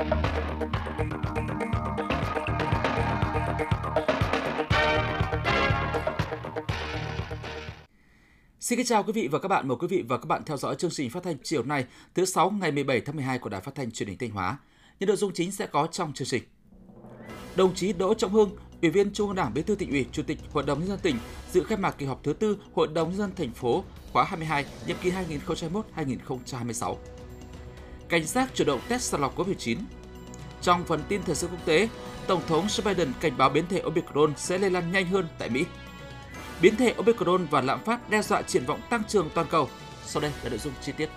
Xin kính chào quý vị và các bạn. Mời quý vị và các bạn theo dõi chương trình phát thanh chiều nay, thứ sáu ngày 17 tháng 12 của Đài Phát thanh Truyền hình Thanh Hóa. Những nội dung chính sẽ có trong chương trình. Đồng chí Đỗ Trọng Hưng, Ủy viên Trung ương Đảng, Bí thư tỉnh ủy, Chủ tịch Hội đồng nhân dân tỉnh dự khai mạc kỳ họp thứ tư Hội đồng nhân dân thành phố khóa 22, nhiệm kỳ 2021-2026. Cảnh giác chủ động test sàng lọc COVID-19. Trong phần tin thời sự quốc tế, Tổng thống Joe Biden cảnh báo biến thể Omicron sẽ lây lan nhanh hơn tại Mỹ biến thể Omicron và lạm phát đe dọa triển vọng tăng trưởng toàn cầu. Sau đây là nội dung chi tiết.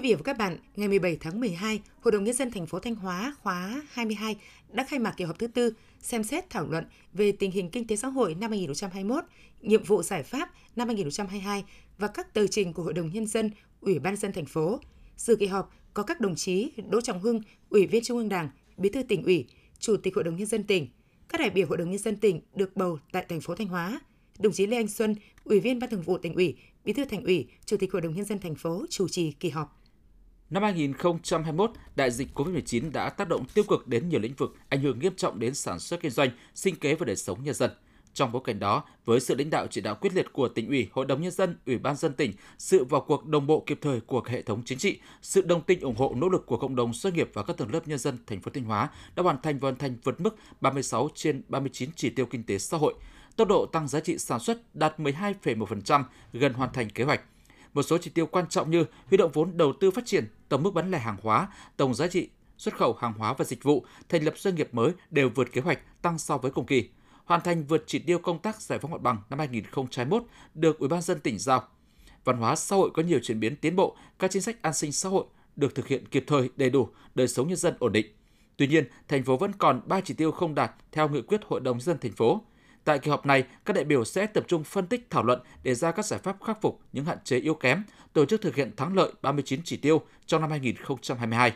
Quý vị và các bạn, ngày 17 tháng 12, Hội đồng nhân dân thành phố Thanh Hóa khóa 22 đã khai mạc kỳ họp thứ tư xem xét thảo luận về tình hình kinh tế xã hội năm 2021, nhiệm vụ giải pháp năm 2022 và các tờ trình của Hội đồng nhân dân, Ủy ban dân thành phố. Dự kỳ họp có các đồng chí Đỗ Trọng Hưng, Ủy viên Trung ương Đảng, Bí thư tỉnh ủy, Chủ tịch Hội đồng nhân dân tỉnh. Các đại biểu Hội đồng nhân dân tỉnh được bầu tại thành phố Thanh Hóa. Đồng chí Lê Anh Xuân, Ủy viên Ban Thường vụ tỉnh ủy, Bí thư thành ủy, Chủ tịch Hội đồng nhân dân thành phố chủ trì kỳ họp. Năm 2021, đại dịch COVID-19 đã tác động tiêu cực đến nhiều lĩnh vực, ảnh hưởng nghiêm trọng đến sản xuất kinh doanh, sinh kế và đời sống nhân dân. Trong bối cảnh đó, với sự lãnh đạo chỉ đạo quyết liệt của tỉnh ủy, hội đồng nhân dân, ủy ban dân tỉnh, sự vào cuộc đồng bộ kịp thời của hệ thống chính trị, sự đồng tình ủng hộ nỗ lực của cộng đồng doanh nghiệp và các tầng lớp nhân dân thành phố Thanh Hóa đã hoàn thành và hoàn thành vượt mức 36 trên 39 chỉ tiêu kinh tế xã hội. Tốc độ tăng giá trị sản xuất đạt 12,1%, gần hoàn thành kế hoạch. Một số chỉ tiêu quan trọng như huy động vốn đầu tư phát triển, tổng mức bán lẻ hàng hóa, tổng giá trị xuất khẩu hàng hóa và dịch vụ, thành lập doanh nghiệp mới đều vượt kế hoạch tăng so với cùng kỳ hoàn thành vượt chỉ tiêu công tác giải phóng mặt bằng năm 2021 được Ủy ban dân tỉnh giao. Văn hóa xã hội có nhiều chuyển biến tiến bộ, các chính sách an sinh xã hội được thực hiện kịp thời, đầy đủ, đời sống nhân dân ổn định. Tuy nhiên, thành phố vẫn còn 3 chỉ tiêu không đạt theo nghị quyết Hội đồng dân thành phố. Tại kỳ họp này, các đại biểu sẽ tập trung phân tích thảo luận để ra các giải pháp khắc phục những hạn chế yếu kém, tổ chức thực hiện thắng lợi 39 chỉ tiêu trong năm 2022.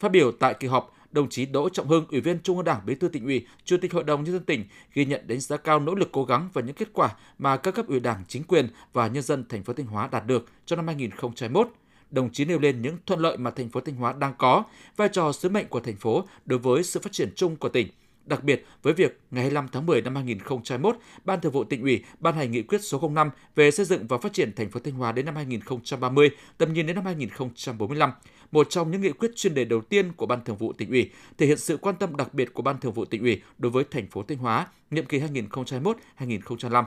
Phát biểu tại kỳ họp, đồng chí Đỗ Trọng Hưng, Ủy viên Trung ương Đảng, Bí thư tỉnh ủy, Chủ tịch Hội đồng nhân dân tỉnh ghi nhận đánh giá cao nỗ lực cố gắng và những kết quả mà các cấp ủy Đảng, chính quyền và nhân dân thành phố Thanh Hóa đạt được trong năm 2021 đồng chí nêu lên những thuận lợi mà thành phố Thanh Hóa đang có, vai trò sứ mệnh của thành phố đối với sự phát triển chung của tỉnh. Đặc biệt với việc ngày 25 tháng 10 năm 2021, Ban Thường vụ tỉnh ủy ban hành nghị quyết số 05 về xây dựng và phát triển thành phố Thanh Hóa đến năm 2030, tầm nhìn đến năm 2045 một trong những nghị quyết chuyên đề đầu tiên của Ban Thường vụ tỉnh ủy, thể hiện sự quan tâm đặc biệt của Ban Thường vụ tỉnh ủy đối với thành phố Thanh Hóa nhiệm kỳ 2021-2025.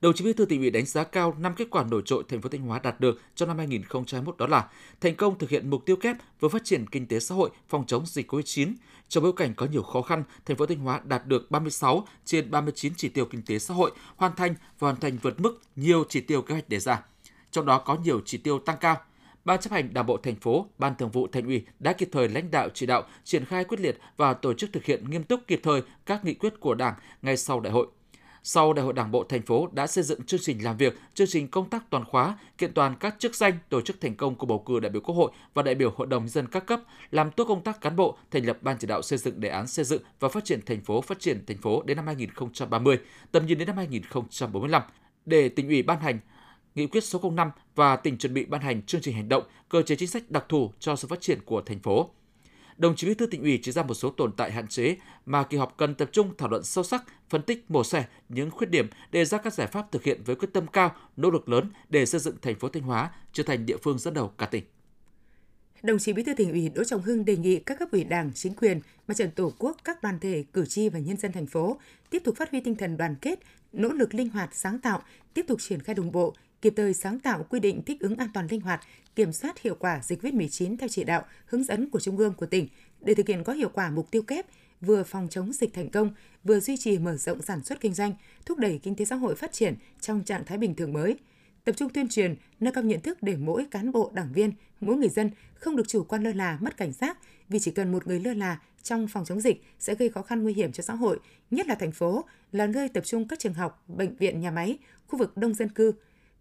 Đồng chí Bí thư tỉnh ủy đánh giá cao năm kết quả nổi trội thành phố Thanh Hóa đạt được trong năm 2021 đó là thành công thực hiện mục tiêu kép vừa phát triển kinh tế xã hội, phòng chống dịch COVID-19. Trong bối cảnh có nhiều khó khăn, thành phố Thanh Hóa đạt được 36 trên 39 chỉ tiêu kinh tế xã hội, hoàn thành và hoàn thành vượt mức nhiều chỉ tiêu kế hoạch đề ra. Trong đó có nhiều chỉ tiêu tăng cao, Ban chấp hành Đảng bộ thành phố, Ban Thường vụ Thành ủy đã kịp thời lãnh đạo chỉ đạo triển khai quyết liệt và tổ chức thực hiện nghiêm túc kịp thời các nghị quyết của Đảng ngay sau đại hội. Sau Đại hội Đảng bộ thành phố đã xây dựng chương trình làm việc, chương trình công tác toàn khóa, kiện toàn các chức danh, tổ chức thành công của bầu cử đại biểu Quốc hội và đại biểu Hội đồng nhân dân các cấp, làm tốt công tác cán bộ, thành lập ban chỉ đạo xây dựng đề án xây dựng và phát triển thành phố, phát triển thành phố đến năm 2030, tầm nhìn đến năm 2045 để tỉnh ủy ban hành Nghị quyết số 05 và tỉnh chuẩn bị ban hành chương trình hành động, cơ chế chính sách đặc thù cho sự phát triển của thành phố. Đồng chí Bí thư tỉnh ủy chỉ ra một số tồn tại hạn chế mà kỳ họp cần tập trung thảo luận sâu sắc, phân tích mổ xẻ những khuyết điểm, đề ra các giải pháp thực hiện với quyết tâm cao, nỗ lực lớn để xây dựng thành phố Thanh Hóa trở thành địa phương dẫn đầu cả tỉnh. Đồng chí Bí thư tỉnh ủy Đỗ Trọng Hưng đề nghị các cấp ủy Đảng, chính quyền, mặt trận Tổ quốc, các đoàn thể, cử tri và nhân dân thành phố tiếp tục phát huy tinh thần đoàn kết, nỗ lực linh hoạt, sáng tạo, tiếp tục triển khai đồng bộ, kịp thời sáng tạo quy định thích ứng an toàn linh hoạt, kiểm soát hiệu quả dịch COVID-19 theo chỉ đạo, hướng dẫn của Trung ương của tỉnh để thực hiện có hiệu quả mục tiêu kép vừa phòng chống dịch thành công, vừa duy trì mở rộng sản xuất kinh doanh, thúc đẩy kinh tế xã hội phát triển trong trạng thái bình thường mới. Tập trung tuyên truyền, nâng cao nhận thức để mỗi cán bộ, đảng viên, mỗi người dân không được chủ quan lơ là, mất cảnh giác vì chỉ cần một người lơ là trong phòng chống dịch sẽ gây khó khăn nguy hiểm cho xã hội, nhất là thành phố là nơi tập trung các trường học, bệnh viện, nhà máy, khu vực đông dân cư,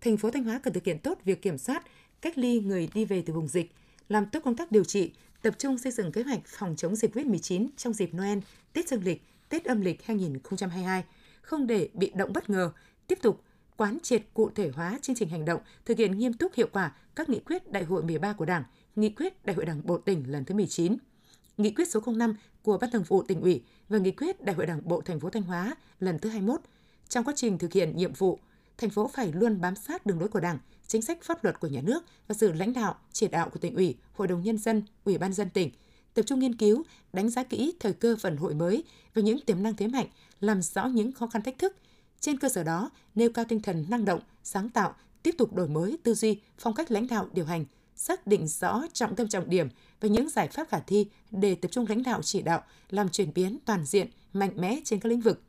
thành phố Thanh Hóa cần thực hiện tốt việc kiểm soát, cách ly người đi về từ vùng dịch, làm tốt công tác điều trị, tập trung xây dựng kế hoạch phòng chống dịch COVID-19 trong dịp Noel, Tết Dương lịch, Tết âm lịch 2022, không để bị động bất ngờ, tiếp tục quán triệt cụ thể hóa chương trình hành động, thực hiện nghiêm túc hiệu quả các nghị quyết Đại hội 13 của Đảng, nghị quyết Đại hội Đảng Bộ tỉnh lần thứ 19, nghị quyết số 05 của Ban Thường vụ tỉnh ủy và nghị quyết Đại hội Đảng bộ thành phố Thanh Hóa lần thứ 21. Trong quá trình thực hiện nhiệm vụ, thành phố phải luôn bám sát đường lối của Đảng, chính sách pháp luật của nhà nước và sự lãnh đạo, chỉ đạo của tỉnh ủy, Hội đồng nhân dân, Ủy ban dân tỉnh, tập trung nghiên cứu, đánh giá kỹ thời cơ vận hội mới và những tiềm năng thế mạnh, làm rõ những khó khăn thách thức. Trên cơ sở đó, nêu cao tinh thần năng động, sáng tạo, tiếp tục đổi mới tư duy, phong cách lãnh đạo điều hành, xác định rõ trọng tâm trọng điểm và những giải pháp khả thi để tập trung lãnh đạo chỉ đạo, làm chuyển biến toàn diện, mạnh mẽ trên các lĩnh vực.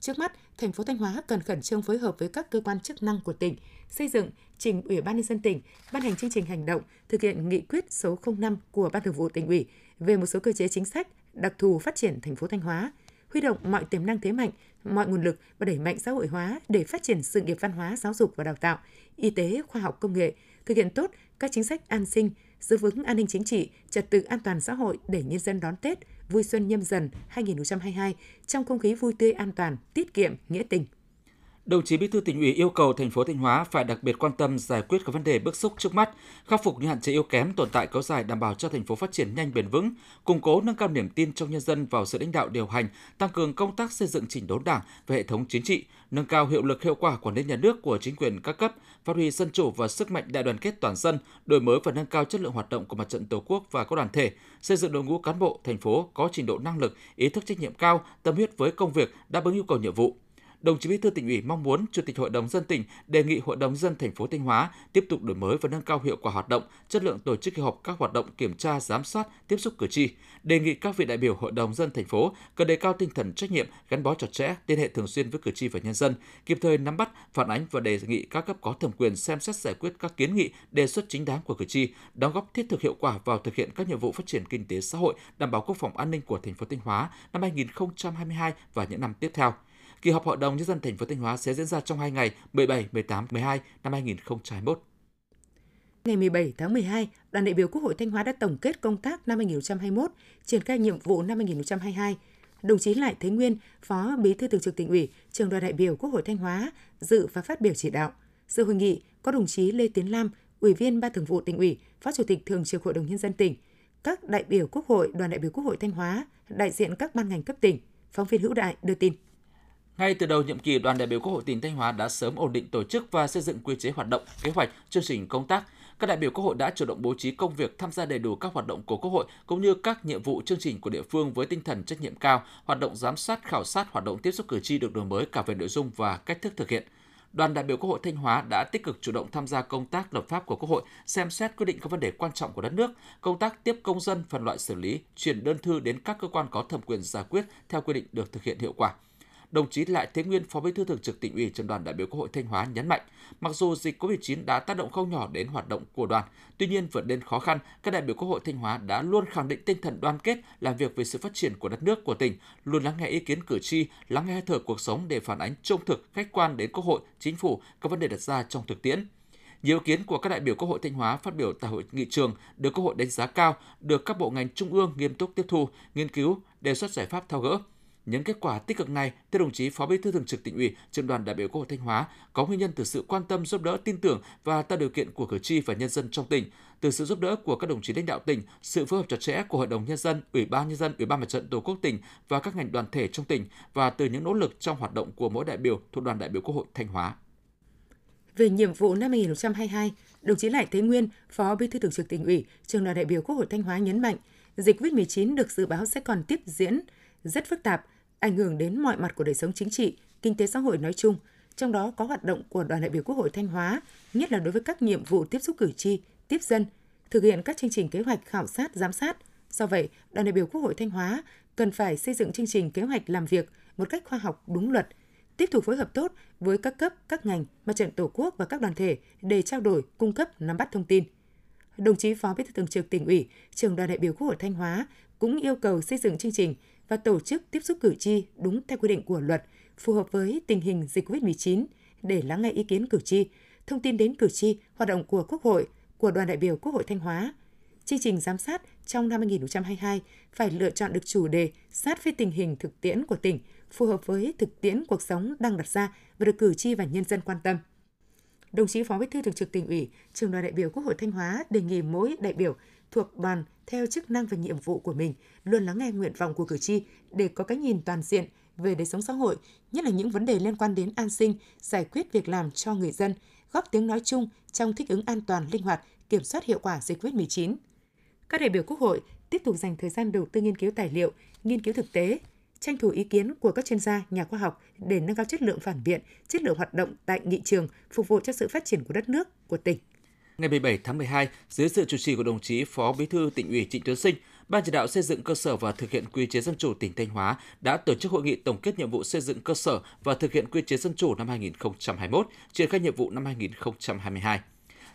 Trước mắt, thành phố Thanh Hóa cần khẩn trương phối hợp với các cơ quan chức năng của tỉnh, xây dựng trình Ủy ban nhân dân tỉnh ban hành chương trình hành động thực hiện nghị quyết số 05 của Ban Thường vụ tỉnh ủy về một số cơ chế chính sách đặc thù phát triển thành phố Thanh Hóa, huy động mọi tiềm năng thế mạnh, mọi nguồn lực và đẩy mạnh xã hội hóa để phát triển sự nghiệp văn hóa, giáo dục và đào tạo, y tế, khoa học công nghệ, thực hiện tốt các chính sách an sinh, giữ vững an ninh chính trị, trật tự an toàn xã hội để nhân dân đón Tết vui xuân nhâm dần 2022 trong không khí vui tươi an toàn, tiết kiệm, nghĩa tình. Đồng chí Bí thư tỉnh ủy yêu cầu thành phố Thanh Hóa phải đặc biệt quan tâm giải quyết các vấn đề bức xúc trước mắt, khắc phục những hạn chế yếu kém tồn tại kéo dài đảm bảo cho thành phố phát triển nhanh bền vững, củng cố nâng cao niềm tin trong nhân dân vào sự lãnh đạo điều hành, tăng cường công tác xây dựng chỉnh đốn Đảng và hệ thống chính trị, nâng cao hiệu lực hiệu quả quản lý nhà nước của chính quyền các cấp, phát huy dân chủ và sức mạnh đại đoàn kết toàn dân, đổi mới và nâng cao chất lượng hoạt động của mặt trận Tổ quốc và các đoàn thể, xây dựng đội ngũ cán bộ thành phố có trình độ năng lực, ý thức trách nhiệm cao, tâm huyết với công việc, đáp ứng yêu cầu nhiệm vụ đồng chí Bí thư tỉnh ủy mong muốn Chủ tịch Hội đồng dân tỉnh đề nghị Hội đồng dân thành phố Thanh Hóa tiếp tục đổi mới và nâng cao hiệu quả hoạt động, chất lượng tổ chức kỳ họp các hoạt động kiểm tra, giám sát, tiếp xúc cử tri. Đề nghị các vị đại biểu Hội đồng dân thành phố cần đề cao tinh thần trách nhiệm, gắn bó chặt chẽ, liên hệ thường xuyên với cử tri và nhân dân, kịp thời nắm bắt, phản ánh và đề nghị các cấp có thẩm quyền xem xét giải quyết các kiến nghị, đề xuất chính đáng của cử tri, đóng góp thiết thực hiệu quả vào thực hiện các nhiệm vụ phát triển kinh tế xã hội, đảm bảo quốc phòng an ninh của thành phố Thanh Hóa năm 2022 và những năm tiếp theo Kỳ họp Hội đồng nhân dân thành phố Thanh Hóa sẽ diễn ra trong 2 ngày 17, 18, 12 năm 2021. Ngày 17 tháng 12, đoàn đại biểu Quốc hội Thanh Hóa đã tổng kết công tác năm 2021, triển khai nhiệm vụ năm 2022. Đồng chí Lại Thế Nguyên, Phó Bí thư Thường trực Tỉnh ủy, Trường đoàn đại biểu Quốc hội Thanh Hóa dự và phát biểu chỉ đạo. Sự hội nghị có đồng chí Lê Tiến Lam, Ủy viên Ban Thường vụ Tỉnh ủy, Phó Chủ tịch Thường trực Hội đồng nhân dân tỉnh, các đại biểu Quốc hội, đoàn đại biểu Quốc hội Thanh Hóa, đại diện các ban ngành cấp tỉnh. Phóng viên Hữu Đại đưa tin. Ngay từ đầu nhiệm kỳ, đoàn đại biểu Quốc hội tỉnh Thanh Hóa đã sớm ổn định tổ chức và xây dựng quy chế hoạt động, kế hoạch, chương trình công tác. Các đại biểu Quốc hội đã chủ động bố trí công việc tham gia đầy đủ các hoạt động của Quốc hội cũng như các nhiệm vụ chương trình của địa phương với tinh thần trách nhiệm cao, hoạt động giám sát, khảo sát, hoạt động tiếp xúc cử tri được đổi mới cả về nội dung và cách thức thực hiện đoàn đại biểu Quốc hội Thanh Hóa đã tích cực chủ động tham gia công tác lập pháp của Quốc hội, xem xét quyết định các vấn đề quan trọng của đất nước, công tác tiếp công dân, phân loại xử lý, chuyển đơn thư đến các cơ quan có thẩm quyền giải quyết theo quy định được thực hiện hiệu quả đồng chí Lại Thế Nguyên, Phó Bí thư Thường trực Tỉnh ủy trần đoàn đại biểu Quốc hội Thanh Hóa nhấn mạnh, mặc dù dịch COVID-19 đã tác động không nhỏ đến hoạt động của đoàn, tuy nhiên vượt lên khó khăn, các đại biểu Quốc hội Thanh Hóa đã luôn khẳng định tinh thần đoàn kết, làm việc vì sự phát triển của đất nước của tỉnh, luôn lắng nghe ý kiến cử tri, lắng nghe thở cuộc sống để phản ánh trung thực, khách quan đến Quốc hội, chính phủ các vấn đề đặt ra trong thực tiễn. Nhiều ý kiến của các đại biểu Quốc hội Thanh Hóa phát biểu tại hội nghị trường được Quốc hội đánh giá cao, được các bộ ngành trung ương nghiêm túc tiếp thu, nghiên cứu, đề xuất giải pháp thao gỡ. Những kết quả tích cực này, theo đồng chí Phó Bí thư Thường trực Tỉnh ủy, Trường đoàn đại biểu Quốc hội Thanh Hóa có nguyên nhân từ sự quan tâm giúp đỡ tin tưởng và tạo điều kiện của cử tri và nhân dân trong tỉnh, từ sự giúp đỡ của các đồng chí lãnh đạo tỉnh, sự phối hợp chặt chẽ của Hội đồng nhân dân, Ủy ban nhân dân, Ủy ban Mặt trận Tổ quốc tỉnh và các ngành đoàn thể trong tỉnh và từ những nỗ lực trong hoạt động của mỗi đại biểu thuộc đoàn đại biểu Quốc hội Thanh Hóa. Về nhiệm vụ năm 2022, đồng chí Lại Thế Nguyên, Phó Bí thư Thường trực Tỉnh ủy, Trường đoàn đại biểu Quốc hội Thanh Hóa nhấn mạnh, dịch COVID-19 được dự báo sẽ còn tiếp diễn rất phức tạp, ảnh hưởng đến mọi mặt của đời sống chính trị, kinh tế xã hội nói chung, trong đó có hoạt động của đoàn đại biểu Quốc hội Thanh Hóa, nhất là đối với các nhiệm vụ tiếp xúc cử tri, tiếp dân, thực hiện các chương trình kế hoạch khảo sát, giám sát. Do vậy, đoàn đại biểu Quốc hội Thanh Hóa cần phải xây dựng chương trình kế hoạch làm việc một cách khoa học đúng luật, tiếp tục phối hợp tốt với các cấp, các ngành, mặt trận Tổ quốc và các đoàn thể để trao đổi, cung cấp, nắm bắt thông tin. Đồng chí Phó Bí thư Thường trực Tỉnh ủy, trưởng đoàn đại biểu Quốc hội Thanh Hóa cũng yêu cầu xây dựng chương trình và tổ chức tiếp xúc cử tri đúng theo quy định của luật, phù hợp với tình hình dịch COVID-19 để lắng nghe ý kiến cử tri, thông tin đến cử tri hoạt động của Quốc hội, của đoàn đại biểu Quốc hội Thanh Hóa. Chương trình giám sát trong năm 2022 phải lựa chọn được chủ đề sát với tình hình thực tiễn của tỉnh, phù hợp với thực tiễn cuộc sống đang đặt ra và được cử tri và nhân dân quan tâm. Đồng chí Phó Bí thư Thường trực Tỉnh ủy, Trường đoàn đại biểu Quốc hội Thanh Hóa đề nghị mỗi đại biểu thuộc đoàn theo chức năng và nhiệm vụ của mình luôn lắng nghe nguyện vọng của cử tri để có cái nhìn toàn diện về đời sống xã hội, nhất là những vấn đề liên quan đến an sinh, giải quyết việc làm cho người dân, góp tiếng nói chung trong thích ứng an toàn, linh hoạt, kiểm soát hiệu quả dịch COVID-19. Các đại biểu Quốc hội tiếp tục dành thời gian đầu tư nghiên cứu tài liệu, nghiên cứu thực tế, tranh thủ ý kiến của các chuyên gia, nhà khoa học để nâng cao chất lượng phản biện, chất lượng hoạt động tại nghị trường, phục vụ cho sự phát triển của đất nước, của tỉnh. Ngày 17 tháng 12, dưới sự chủ trì của đồng chí Phó Bí thư tỉnh ủy Trịnh Tuấn Sinh, Ban chỉ đạo xây dựng cơ sở và thực hiện quy chế dân chủ tỉnh Thanh Hóa đã tổ chức hội nghị tổng kết nhiệm vụ xây dựng cơ sở và thực hiện quy chế dân chủ năm 2021, triển khai nhiệm vụ năm 2022.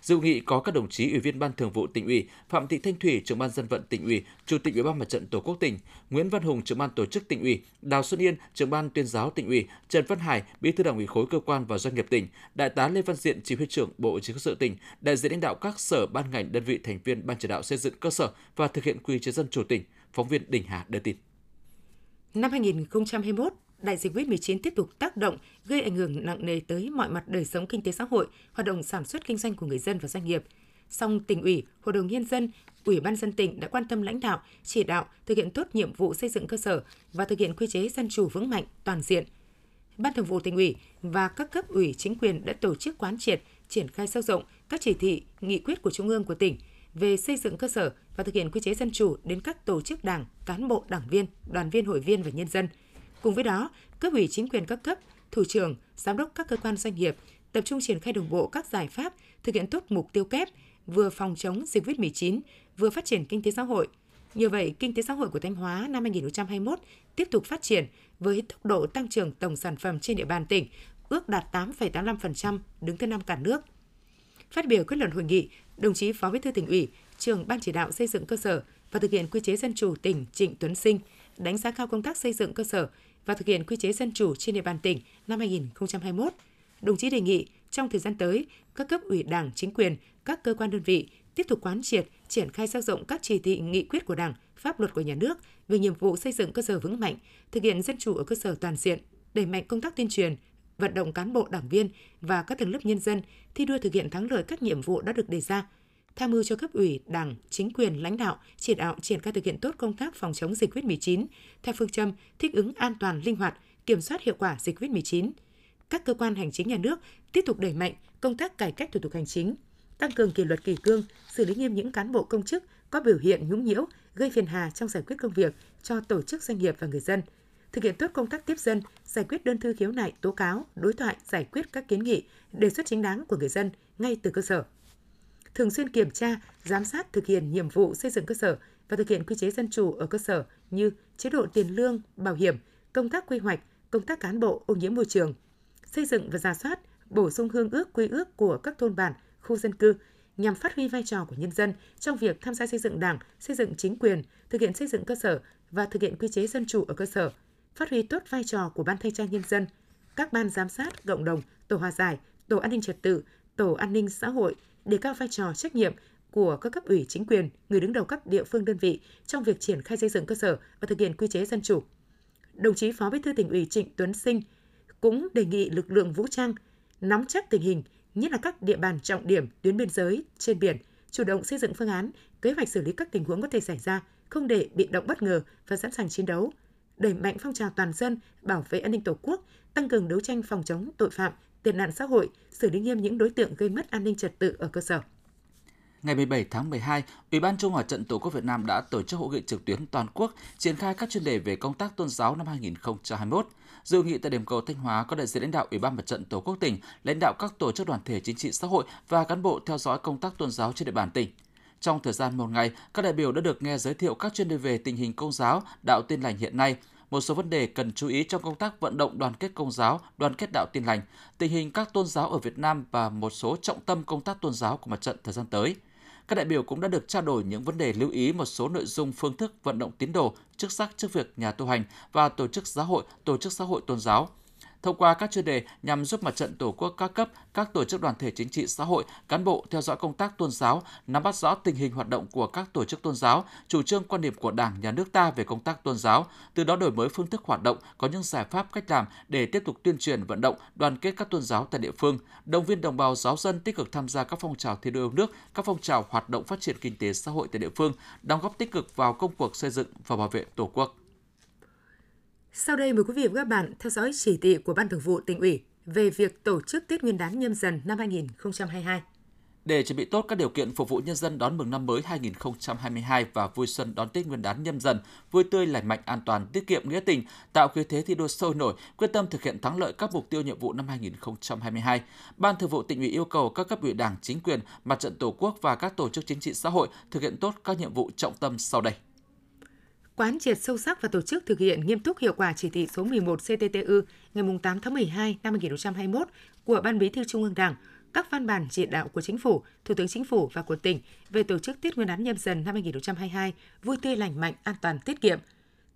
Dự nghị có các đồng chí Ủy viên Ban Thường vụ tỉnh ủy, Phạm Thị Thanh Thủy, trưởng ban dân vận tỉnh ủy, Chủ tịch Ủy ban Mặt trận Tổ quốc tỉnh, Nguyễn Văn Hùng, trưởng ban tổ chức tỉnh ủy, Đào Xuân Yên, trưởng ban tuyên giáo tỉnh ủy, Trần Văn Hải, Bí thư Đảng ủy khối cơ quan và doanh nghiệp tỉnh, Đại tá Lê Văn Diện, Chỉ huy trưởng Bộ Chỉ huy sự tỉnh, đại diện lãnh đạo các sở ban ngành đơn vị thành viên Ban chỉ đạo xây dựng cơ sở và thực hiện quy chế dân chủ tỉnh. Phóng viên Đình Hà đưa tin. Năm 2021, đại dịch COVID-19 tiếp tục tác động, gây ảnh hưởng nặng nề tới mọi mặt đời sống kinh tế xã hội, hoạt động sản xuất kinh doanh của người dân và doanh nghiệp. Song tỉnh ủy, Hội đồng nhân dân, Ủy ban dân tỉnh đã quan tâm lãnh đạo, chỉ đạo thực hiện tốt nhiệm vụ xây dựng cơ sở và thực hiện quy chế dân chủ vững mạnh, toàn diện. Ban Thường vụ tỉnh ủy và các cấp ủy chính quyền đã tổ chức quán triệt, triển khai sâu rộng các chỉ thị, nghị quyết của Trung ương của tỉnh về xây dựng cơ sở và thực hiện quy chế dân chủ đến các tổ chức đảng, cán bộ, đảng viên, đoàn viên, hội viên và nhân dân – Cùng với đó, cấp ủy chính quyền các cấp, thủ trưởng, giám đốc các cơ quan doanh nghiệp tập trung triển khai đồng bộ các giải pháp thực hiện tốt mục tiêu kép vừa phòng chống dịch COVID-19, vừa phát triển kinh tế xã hội. Như vậy, kinh tế xã hội của Thanh Hóa năm 2021 tiếp tục phát triển với tốc độ tăng trưởng tổng sản phẩm trên địa bàn tỉnh ước đạt 8,85%, đứng thứ năm cả nước. Phát biểu kết luận hội nghị, đồng chí Phó Bí thư tỉnh ủy, trưởng ban chỉ đạo xây dựng cơ sở và thực hiện quy chế dân chủ tỉnh Trịnh Tuấn Sinh đánh giá cao công tác xây dựng cơ sở và thực hiện quy chế dân chủ trên địa bàn tỉnh năm 2021. Đồng chí đề nghị trong thời gian tới, các cấp ủy Đảng, chính quyền, các cơ quan đơn vị tiếp tục quán triệt, triển khai sâu rộng các chỉ thị, nghị quyết của Đảng, pháp luật của nhà nước về nhiệm vụ xây dựng cơ sở vững mạnh, thực hiện dân chủ ở cơ sở toàn diện, đẩy mạnh công tác tuyên truyền, vận động cán bộ đảng viên và các tầng lớp nhân dân thi đua thực hiện thắng lợi các nhiệm vụ đã được đề ra, tham mưu cho cấp ủy, đảng, chính quyền, lãnh đạo chỉ đạo triển khai thực hiện tốt công tác phòng chống dịch COVID-19 theo phương châm thích ứng an toàn, linh hoạt, kiểm soát hiệu quả dịch COVID-19. Các cơ quan hành chính nhà nước tiếp tục đẩy mạnh công tác cải cách thủ tục hành chính, tăng cường kỷ luật kỷ cương, xử lý nghiêm những cán bộ công chức có biểu hiện nhũng nhiễu, gây phiền hà trong giải quyết công việc cho tổ chức doanh nghiệp và người dân. Thực hiện tốt công tác tiếp dân, giải quyết đơn thư khiếu nại, tố cáo, đối thoại, giải quyết các kiến nghị, đề xuất chính đáng của người dân ngay từ cơ sở thường xuyên kiểm tra, giám sát thực hiện nhiệm vụ xây dựng cơ sở và thực hiện quy chế dân chủ ở cơ sở như chế độ tiền lương, bảo hiểm, công tác quy hoạch, công tác cán bộ, ô nhiễm môi trường, xây dựng và giả soát, bổ sung hương ước quy ước của các thôn bản, khu dân cư nhằm phát huy vai trò của nhân dân trong việc tham gia xây dựng Đảng, xây dựng chính quyền, thực hiện xây dựng cơ sở và thực hiện quy chế dân chủ ở cơ sở, phát huy tốt vai trò của ban thanh tra nhân dân, các ban giám sát cộng đồng, tổ hòa giải, tổ an ninh trật tự, tổ an ninh xã hội, đề cao vai trò trách nhiệm của các cấp ủy chính quyền, người đứng đầu các địa phương đơn vị trong việc triển khai xây dựng cơ sở và thực hiện quy chế dân chủ. Đồng chí Phó Bí thư tỉnh ủy Trịnh Tuấn Sinh cũng đề nghị lực lượng vũ trang nắm chắc tình hình, nhất là các địa bàn trọng điểm tuyến biên giới trên biển, chủ động xây dựng phương án, kế hoạch xử lý các tình huống có thể xảy ra, không để bị động bất ngờ và sẵn sàng chiến đấu, đẩy mạnh phong trào toàn dân bảo vệ an ninh Tổ quốc, tăng cường đấu tranh phòng chống tội phạm, tệ nạn xã hội, xử lý nghiêm những đối tượng gây mất an ninh trật tự ở cơ sở. Ngày 17 tháng 12, Ủy ban Trung hòa trận Tổ quốc Việt Nam đã tổ chức hội nghị trực tuyến toàn quốc triển khai các chuyên đề về công tác tôn giáo năm 2021. Dự nghị tại điểm cầu Thanh Hóa có đại diện lãnh đạo Ủy ban Mặt trận Tổ quốc tỉnh, lãnh đạo các tổ chức đoàn thể chính trị xã hội và cán bộ theo dõi công tác tôn giáo trên địa bàn tỉnh. Trong thời gian một ngày, các đại biểu đã được nghe giới thiệu các chuyên đề về tình hình công giáo, đạo tin lành hiện nay, một số vấn đề cần chú ý trong công tác vận động đoàn kết công giáo, đoàn kết đạo tin lành, tình hình các tôn giáo ở Việt Nam và một số trọng tâm công tác tôn giáo của mặt trận thời gian tới. Các đại biểu cũng đã được trao đổi những vấn đề lưu ý một số nội dung phương thức vận động tín đồ, chức sắc chức việc nhà tu hành và tổ chức giáo hội, tổ chức xã hội tôn giáo thông qua các chuyên đề nhằm giúp mặt trận Tổ quốc các cấp, các tổ chức đoàn thể chính trị xã hội, cán bộ theo dõi công tác tôn giáo, nắm bắt rõ tình hình hoạt động của các tổ chức tôn giáo, chủ trương quan điểm của Đảng, Nhà nước ta về công tác tôn giáo, từ đó đổi mới phương thức hoạt động, có những giải pháp cách làm để tiếp tục tuyên truyền vận động, đoàn kết các tôn giáo tại địa phương, động viên đồng bào giáo dân tích cực tham gia các phong trào thi đua yêu nước, các phong trào hoạt động phát triển kinh tế xã hội tại địa phương, đóng góp tích cực vào công cuộc xây dựng và bảo vệ Tổ quốc. Sau đây mời quý vị và các bạn theo dõi chỉ thị của Ban Thường vụ tỉnh ủy về việc tổ chức Tết Nguyên đán nhâm dần năm 2022. Để chuẩn bị tốt các điều kiện phục vụ nhân dân đón mừng năm mới 2022 và vui xuân đón Tết Nguyên đán nhâm dần, vui tươi, lành mạnh, an toàn, tiết kiệm, nghĩa tình, tạo khí thế thi đua sôi nổi, quyết tâm thực hiện thắng lợi các mục tiêu nhiệm vụ năm 2022, Ban Thường vụ tỉnh ủy yêu cầu các cấp ủy Đảng, chính quyền, mặt trận Tổ quốc và các tổ chức chính trị xã hội thực hiện tốt các nhiệm vụ trọng tâm sau đây quán triệt sâu sắc và tổ chức thực hiện nghiêm túc hiệu quả chỉ thị số 11 CTTU ngày 8 tháng 12 năm 2021 của Ban Bí thư Trung ương Đảng, các văn bản chỉ đạo của Chính phủ, Thủ tướng Chính phủ và của tỉnh về tổ chức Tết Nguyên đán nhâm dần năm 2022 vui tươi lành mạnh, an toàn, tiết kiệm.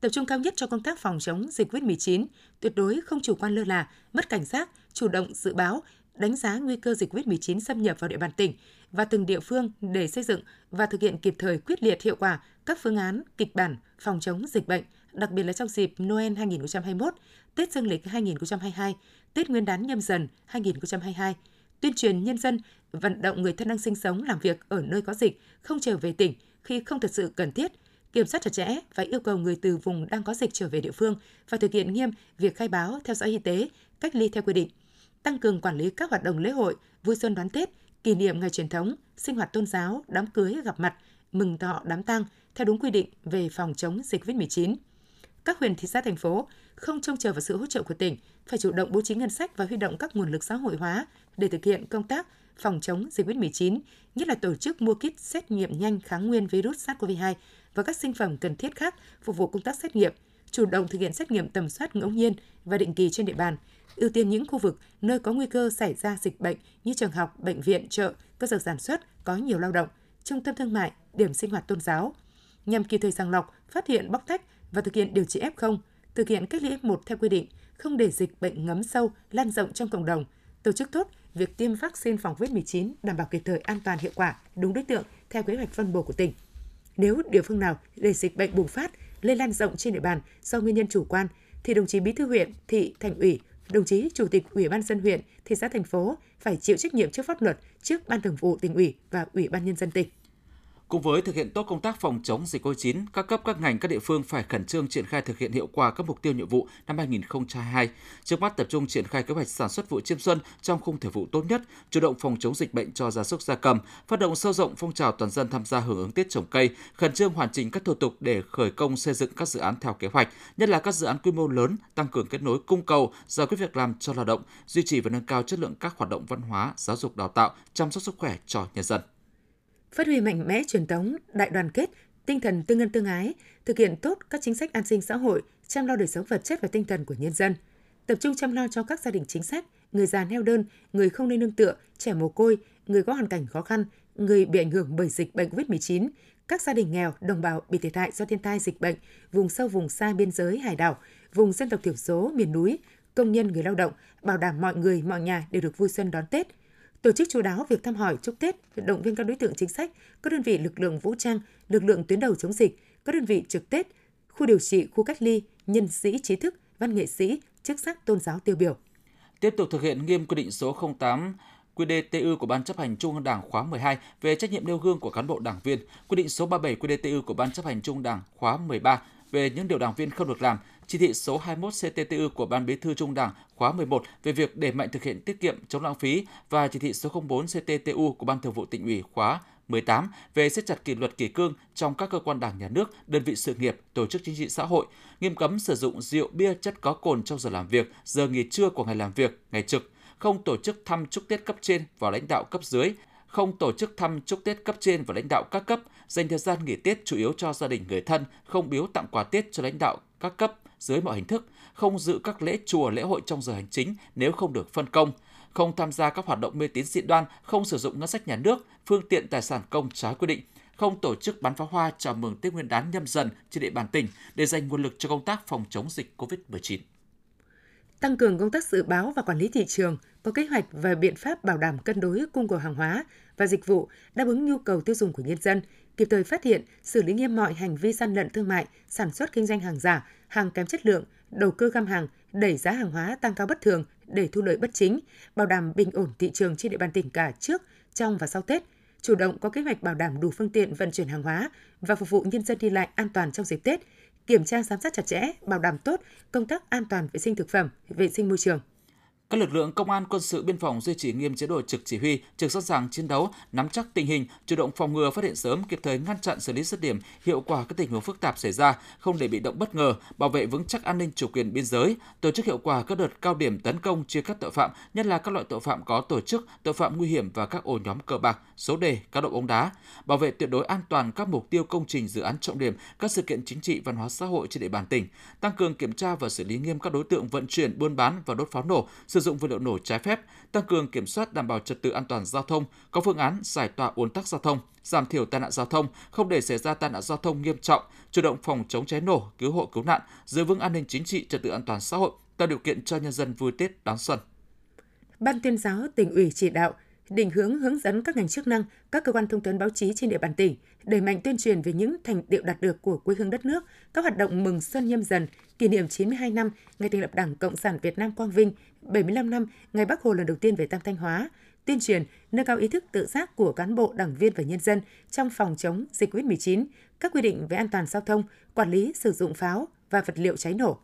Tập trung cao nhất cho công tác phòng chống dịch COVID-19, tuyệt đối không chủ quan lơ là, mất cảnh giác, chủ động dự báo, đánh giá nguy cơ dịch COVID-19 xâm nhập vào địa bàn tỉnh và từng địa phương để xây dựng và thực hiện kịp thời quyết liệt hiệu quả các phương án, kịch bản phòng chống dịch bệnh, đặc biệt là trong dịp Noel 2021, Tết Dương lịch 2022, Tết Nguyên đán nhâm dần 2022, tuyên truyền nhân dân vận động người thân đang sinh sống làm việc ở nơi có dịch không trở về tỉnh khi không thật sự cần thiết, kiểm soát chặt chẽ và yêu cầu người từ vùng đang có dịch trở về địa phương và thực hiện nghiêm việc khai báo theo dõi y tế, cách ly theo quy định, tăng cường quản lý các hoạt động lễ hội, vui xuân đón Tết, kỷ niệm ngày truyền thống, sinh hoạt tôn giáo, đám cưới, gặp mặt, mừng thọ, đám tang theo đúng quy định về phòng chống dịch COVID-19. Các huyện, thị xã, thành phố không trông chờ vào sự hỗ trợ của tỉnh, phải chủ động bố trí ngân sách và huy động các nguồn lực xã hội hóa để thực hiện công tác phòng chống dịch COVID-19, nhất là tổ chức mua kit xét nghiệm nhanh kháng nguyên virus SARS-CoV-2 và các sinh phẩm cần thiết khác phục vụ công tác xét nghiệm, chủ động thực hiện xét nghiệm tầm soát ngẫu nhiên và định kỳ trên địa bàn, ưu tiên những khu vực nơi có nguy cơ xảy ra dịch bệnh như trường học, bệnh viện, chợ, cơ sở sản xuất có nhiều lao động, trung tâm thương mại, điểm sinh hoạt tôn giáo, nhằm kịp thời sàng lọc, phát hiện bóc tách và thực hiện điều trị F0, thực hiện cách ly F1 theo quy định, không để dịch bệnh ngấm sâu, lan rộng trong cộng đồng, tổ chức tốt việc tiêm vaccine phòng COVID-19 đảm bảo kịp thời an toàn hiệu quả, đúng đối tượng theo kế hoạch phân bổ của tỉnh. Nếu địa phương nào để dịch bệnh bùng phát, lây lan rộng trên địa bàn do nguyên nhân chủ quan, thì đồng chí Bí thư huyện, thị, thành ủy, đồng chí Chủ tịch Ủy ban dân huyện, thị xã thành phố phải chịu trách nhiệm trước pháp luật, trước Ban Thường vụ tỉnh ủy và Ủy ban nhân dân tỉnh. Cùng với thực hiện tốt công tác phòng chống dịch COVID-19, các cấp các ngành các địa phương phải khẩn trương triển khai thực hiện hiệu quả các mục tiêu nhiệm vụ năm 2022. Trước mắt tập trung triển khai kế hoạch sản xuất vụ chiêm xuân trong khung thời vụ tốt nhất, chủ động phòng chống dịch bệnh cho gia súc gia cầm, phát động sâu rộng phong trào toàn dân tham gia hưởng ứng Tết trồng cây, khẩn trương hoàn chỉnh các thủ tục để khởi công xây dựng các dự án theo kế hoạch, nhất là các dự án quy mô lớn, tăng cường kết nối cung cầu, giải quyết việc làm cho lao động, duy trì và nâng cao chất lượng các hoạt động văn hóa, giáo dục đào tạo, chăm sóc sức khỏe cho nhân dân phát huy mạnh mẽ truyền thống đại đoàn kết, tinh thần tương ân tương ái, thực hiện tốt các chính sách an sinh xã hội, chăm lo đời sống vật chất và tinh thần của nhân dân, tập trung chăm lo cho các gia đình chính sách, người già neo đơn, người không nơi nương tựa, trẻ mồ côi, người có hoàn cảnh khó khăn, người bị ảnh hưởng bởi dịch bệnh COVID-19, các gia đình nghèo, đồng bào bị thiệt hại do thiên tai dịch bệnh, vùng sâu vùng xa biên giới hải đảo, vùng dân tộc thiểu số, miền núi, công nhân người lao động, bảo đảm mọi người, mọi nhà đều được vui xuân đón Tết – tổ chức chú đáo việc thăm hỏi, chúc Tết, động viên các đối tượng chính sách, các đơn vị lực lượng vũ trang, lực lượng tuyến đầu chống dịch, các đơn vị trực Tết, khu điều trị, khu cách ly, nhân sĩ trí thức, văn nghệ sĩ, chức sắc tôn giáo tiêu biểu. Tiếp tục thực hiện nghiêm quy định số 08 qdtu của Ban chấp hành Trung ương Đảng khóa 12 về trách nhiệm nêu gương của cán bộ đảng viên, quy định số 37 qdtu của Ban chấp hành Trung ương Đảng khóa 13 về những điều đảng viên không được làm, chỉ thị số 21 CTTU của Ban Bí thư Trung Đảng khóa 11 về việc đẩy mạnh thực hiện tiết kiệm chống lãng phí và chỉ thị số 04 CTTU của Ban Thường vụ tỉnh ủy khóa 18 về siết chặt kỷ luật kỷ cương trong các cơ quan đảng nhà nước, đơn vị sự nghiệp, tổ chức chính trị xã hội, nghiêm cấm sử dụng rượu bia chất có cồn trong giờ làm việc, giờ nghỉ trưa của ngày làm việc, ngày trực, không tổ chức thăm chúc Tết cấp trên và lãnh đạo cấp dưới, không tổ chức thăm chúc Tết cấp trên và lãnh đạo các cấp, dành thời gian nghỉ Tết chủ yếu cho gia đình người thân, không biếu tặng quà Tết cho lãnh đạo các cấp dưới mọi hình thức, không dự các lễ chùa lễ hội trong giờ hành chính nếu không được phân công, không tham gia các hoạt động mê tín dị đoan, không sử dụng ngân sách nhà nước, phương tiện tài sản công trái quy định, không tổ chức bắn pháo hoa chào mừng Tết Nguyên đán nhâm dần trên địa bàn tỉnh để dành nguồn lực cho công tác phòng chống dịch COVID-19 tăng cường công tác dự báo và quản lý thị trường, có kế hoạch và biện pháp bảo đảm cân đối cung cầu hàng hóa và dịch vụ đáp ứng nhu cầu tiêu dùng của nhân dân, kịp thời phát hiện, xử lý nghiêm mọi hành vi gian lận thương mại, sản xuất kinh doanh hàng giả, hàng kém chất lượng, đầu cơ găm hàng, đẩy giá hàng hóa tăng cao bất thường để thu lợi bất chính, bảo đảm bình ổn thị trường trên địa bàn tỉnh cả trước, trong và sau Tết, chủ động có kế hoạch bảo đảm đủ phương tiện vận chuyển hàng hóa và phục vụ nhân dân đi lại an toàn trong dịp Tết, kiểm tra giám sát chặt chẽ, bảo đảm tốt công tác an toàn vệ sinh thực phẩm, vệ sinh môi trường. Các lực lượng công an, quân sự, biên phòng duy trì nghiêm chế độ trực chỉ huy, trực sẵn sàng chiến đấu, nắm chắc tình hình, chủ động phòng ngừa, phát hiện sớm, kịp thời ngăn chặn xử lý dứt điểm, hiệu quả các tình huống phức tạp xảy ra, không để bị động bất ngờ, bảo vệ vững chắc an ninh chủ quyền biên giới, tổ chức hiệu quả các đợt cao điểm tấn công chia cắt tội phạm, nhất là các loại tội phạm có tổ chức, tội phạm nguy hiểm và các ổ nhóm cờ bạc, số đề, cá độ bóng đá, bảo vệ tuyệt đối an toàn các mục tiêu công trình dự án trọng điểm, các sự kiện chính trị văn hóa xã hội trên địa bàn tỉnh, tăng cường kiểm tra và xử lý nghiêm các đối tượng vận chuyển, buôn bán và đốt pháo nổ, sử dụng vật liệu nổ trái phép, tăng cường kiểm soát đảm bảo trật tự an toàn giao thông, có phương án giải tỏa ùn tắc giao thông, giảm thiểu tai nạn giao thông, không để xảy ra tai nạn giao thông nghiêm trọng, chủ động phòng chống cháy nổ, cứu hộ cứu nạn, giữ vững an ninh chính trị, trật tự an toàn xã hội, tạo điều kiện cho nhân dân vui Tết đón xuân. Ban tuyên giáo tỉnh ủy chỉ đạo định hướng hướng dẫn các ngành chức năng, các cơ quan thông tấn báo chí trên địa bàn tỉnh đẩy mạnh tuyên truyền về những thành tiệu đạt được của quê hương đất nước, các hoạt động mừng xuân nhâm dần, kỷ niệm 92 năm ngày thành lập Đảng Cộng sản Việt Nam Quang Vinh, 75 năm ngày Bắc Hồ lần đầu tiên về Tam Thanh Hóa, tuyên truyền, nâng cao ý thức tự giác của cán bộ, đảng viên và nhân dân trong phòng chống dịch COVID-19, các quy định về an toàn giao thông, quản lý sử dụng pháo và vật liệu cháy nổ.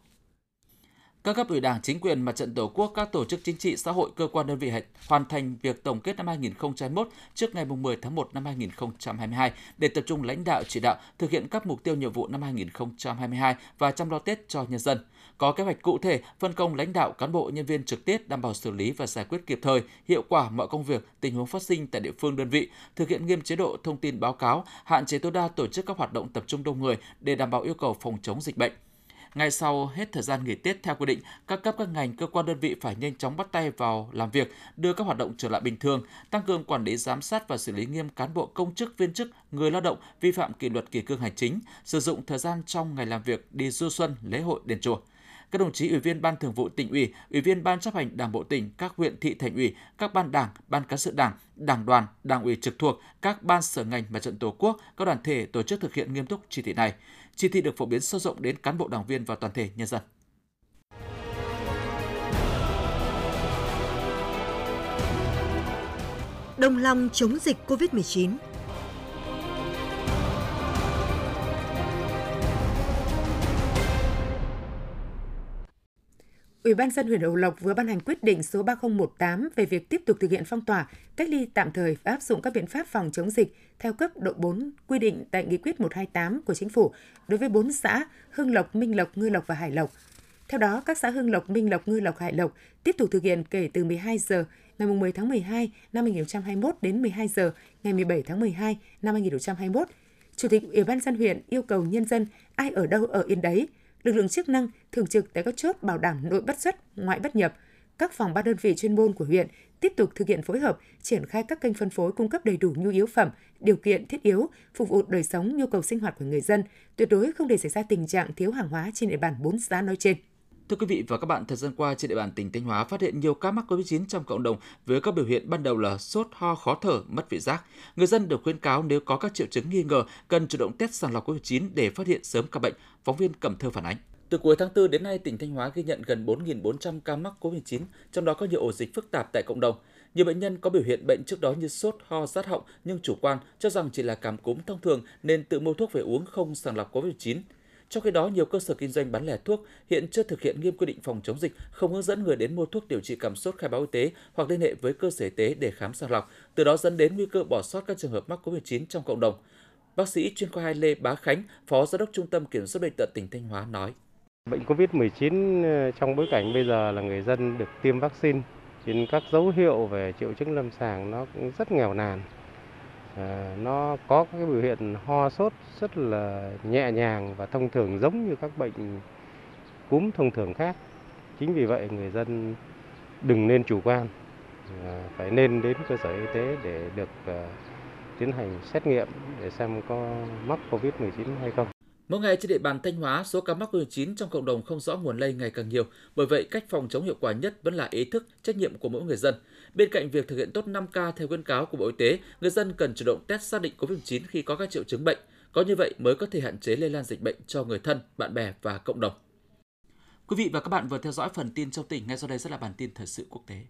Các cấp ủy Đảng, chính quyền, mặt trận Tổ quốc, các tổ chức chính trị, xã hội, cơ quan đơn vị hoàn thành việc tổng kết năm 2021 trước ngày 10 tháng 1 năm 2022 để tập trung lãnh đạo chỉ đạo thực hiện các mục tiêu nhiệm vụ năm 2022 và chăm lo Tết cho nhân dân. Có kế hoạch cụ thể, phân công lãnh đạo cán bộ nhân viên trực tiếp đảm bảo xử lý và giải quyết kịp thời, hiệu quả mọi công việc, tình huống phát sinh tại địa phương đơn vị, thực hiện nghiêm chế độ thông tin báo cáo, hạn chế tối đa tổ chức các hoạt động tập trung đông người để đảm bảo yêu cầu phòng chống dịch bệnh ngay sau hết thời gian nghỉ Tết theo quy định, các cấp các ngành cơ quan đơn vị phải nhanh chóng bắt tay vào làm việc, đưa các hoạt động trở lại bình thường, tăng cường quản lý giám sát và xử lý nghiêm cán bộ công chức viên chức, người lao động vi phạm kỷ luật kỷ cương hành chính, sử dụng thời gian trong ngày làm việc đi du xuân, lễ hội đền chùa các đồng chí ủy viên ban thường vụ tỉnh ủy, ủy viên ban chấp hành đảng bộ tỉnh, các huyện thị thành ủy, các ban đảng, ban cán sự đảng, đảng đoàn, đảng ủy trực thuộc, các ban sở ngành và trận tổ quốc, các đoàn thể tổ chức thực hiện nghiêm túc chỉ thị này. Chỉ thị được phổ biến sâu rộng đến cán bộ đảng viên và toàn thể nhân dân. Đồng lòng chống dịch COVID-19 Ủy ban dân huyện Hậu Lộc vừa ban hành quyết định số 3018 về việc tiếp tục thực hiện phong tỏa, cách ly tạm thời và áp dụng các biện pháp phòng chống dịch theo cấp độ 4 quy định tại Nghị quyết 128 của Chính phủ đối với 4 xã Hưng Lộc, Minh Lộc, Ngư Lộc và Hải Lộc. Theo đó, các xã Hưng Lộc, Minh Lộc, Ngư Lộc, Hải Lộc tiếp tục thực hiện kể từ 12 giờ ngày 10 tháng 12 năm 2021 đến 12 giờ ngày 17 tháng 12 năm 2021. Chủ tịch Ủy ban dân huyện yêu cầu nhân dân ai ở đâu ở yên đấy – lực lượng chức năng thường trực tại các chốt bảo đảm nội bất xuất, ngoại bất nhập, các phòng ban đơn vị chuyên môn của huyện tiếp tục thực hiện phối hợp, triển khai các kênh phân phối cung cấp đầy đủ nhu yếu phẩm, điều kiện thiết yếu, phục vụ đời sống nhu cầu sinh hoạt của người dân, tuyệt đối không để xảy ra tình trạng thiếu hàng hóa trên địa bàn bốn xã nói trên. Thưa quý vị và các bạn, thời gian qua trên địa bàn tỉnh Thanh Hóa phát hiện nhiều ca mắc COVID-19 trong cộng đồng với các biểu hiện ban đầu là sốt, ho, khó thở, mất vị giác. Người dân được khuyến cáo nếu có các triệu chứng nghi ngờ cần chủ động test sàng lọc COVID-19 để phát hiện sớm ca bệnh. Phóng viên Cẩm Thơ phản ánh. Từ cuối tháng 4 đến nay, tỉnh Thanh Hóa ghi nhận gần 4.400 ca mắc COVID-19, trong đó có nhiều ổ dịch phức tạp tại cộng đồng. Nhiều bệnh nhân có biểu hiện bệnh trước đó như sốt, ho, rát họng nhưng chủ quan cho rằng chỉ là cảm cúm thông thường nên tự mua thuốc về uống không sàng lọc COVID-19. Trong khi đó, nhiều cơ sở kinh doanh bán lẻ thuốc hiện chưa thực hiện nghiêm quy định phòng chống dịch, không hướng dẫn người đến mua thuốc điều trị cảm sốt khai báo y tế hoặc liên hệ với cơ sở y tế để khám sàng lọc, từ đó dẫn đến nguy cơ bỏ sót các trường hợp mắc COVID-19 trong cộng đồng. Bác sĩ chuyên khoa 2 Lê Bá Khánh, Phó Giám đốc Trung tâm Kiểm soát bệnh tật tỉnh Thanh Hóa nói: Bệnh COVID-19 ờ, trong bối cảnh bây giờ là người dân được tiêm vaccine, nên các dấu hiệu về triệu chứng lâm sàng nó cũng rất nghèo nàn. Ờ, nó có cái biểu hiện ho sốt rất là nhẹ nhàng và thông thường giống như các bệnh cúm thông thường khác. Chính vì vậy người dân đừng nên chủ quan, ờ, phải nên đến cơ sở y tế để được ờ, tiến hành xét nghiệm để xem có mắc COVID-19 hay không. Mỗi ngày trên địa bàn Thanh Hóa, số ca mắc COVID-19 trong cộng đồng không rõ nguồn lây ngày càng nhiều. Bởi vậy, cách phòng chống hiệu quả nhất vẫn là ý thức, trách nhiệm của mỗi người dân. Bên cạnh việc thực hiện tốt 5K theo khuyến cáo của Bộ Y tế, người dân cần chủ động test xác định COVID-19 khi có các triệu chứng bệnh. Có như vậy mới có thể hạn chế lây lan dịch bệnh cho người thân, bạn bè và cộng đồng. Quý vị và các bạn vừa theo dõi phần tin trong tỉnh, ngay sau đây sẽ là bản tin thời sự quốc tế.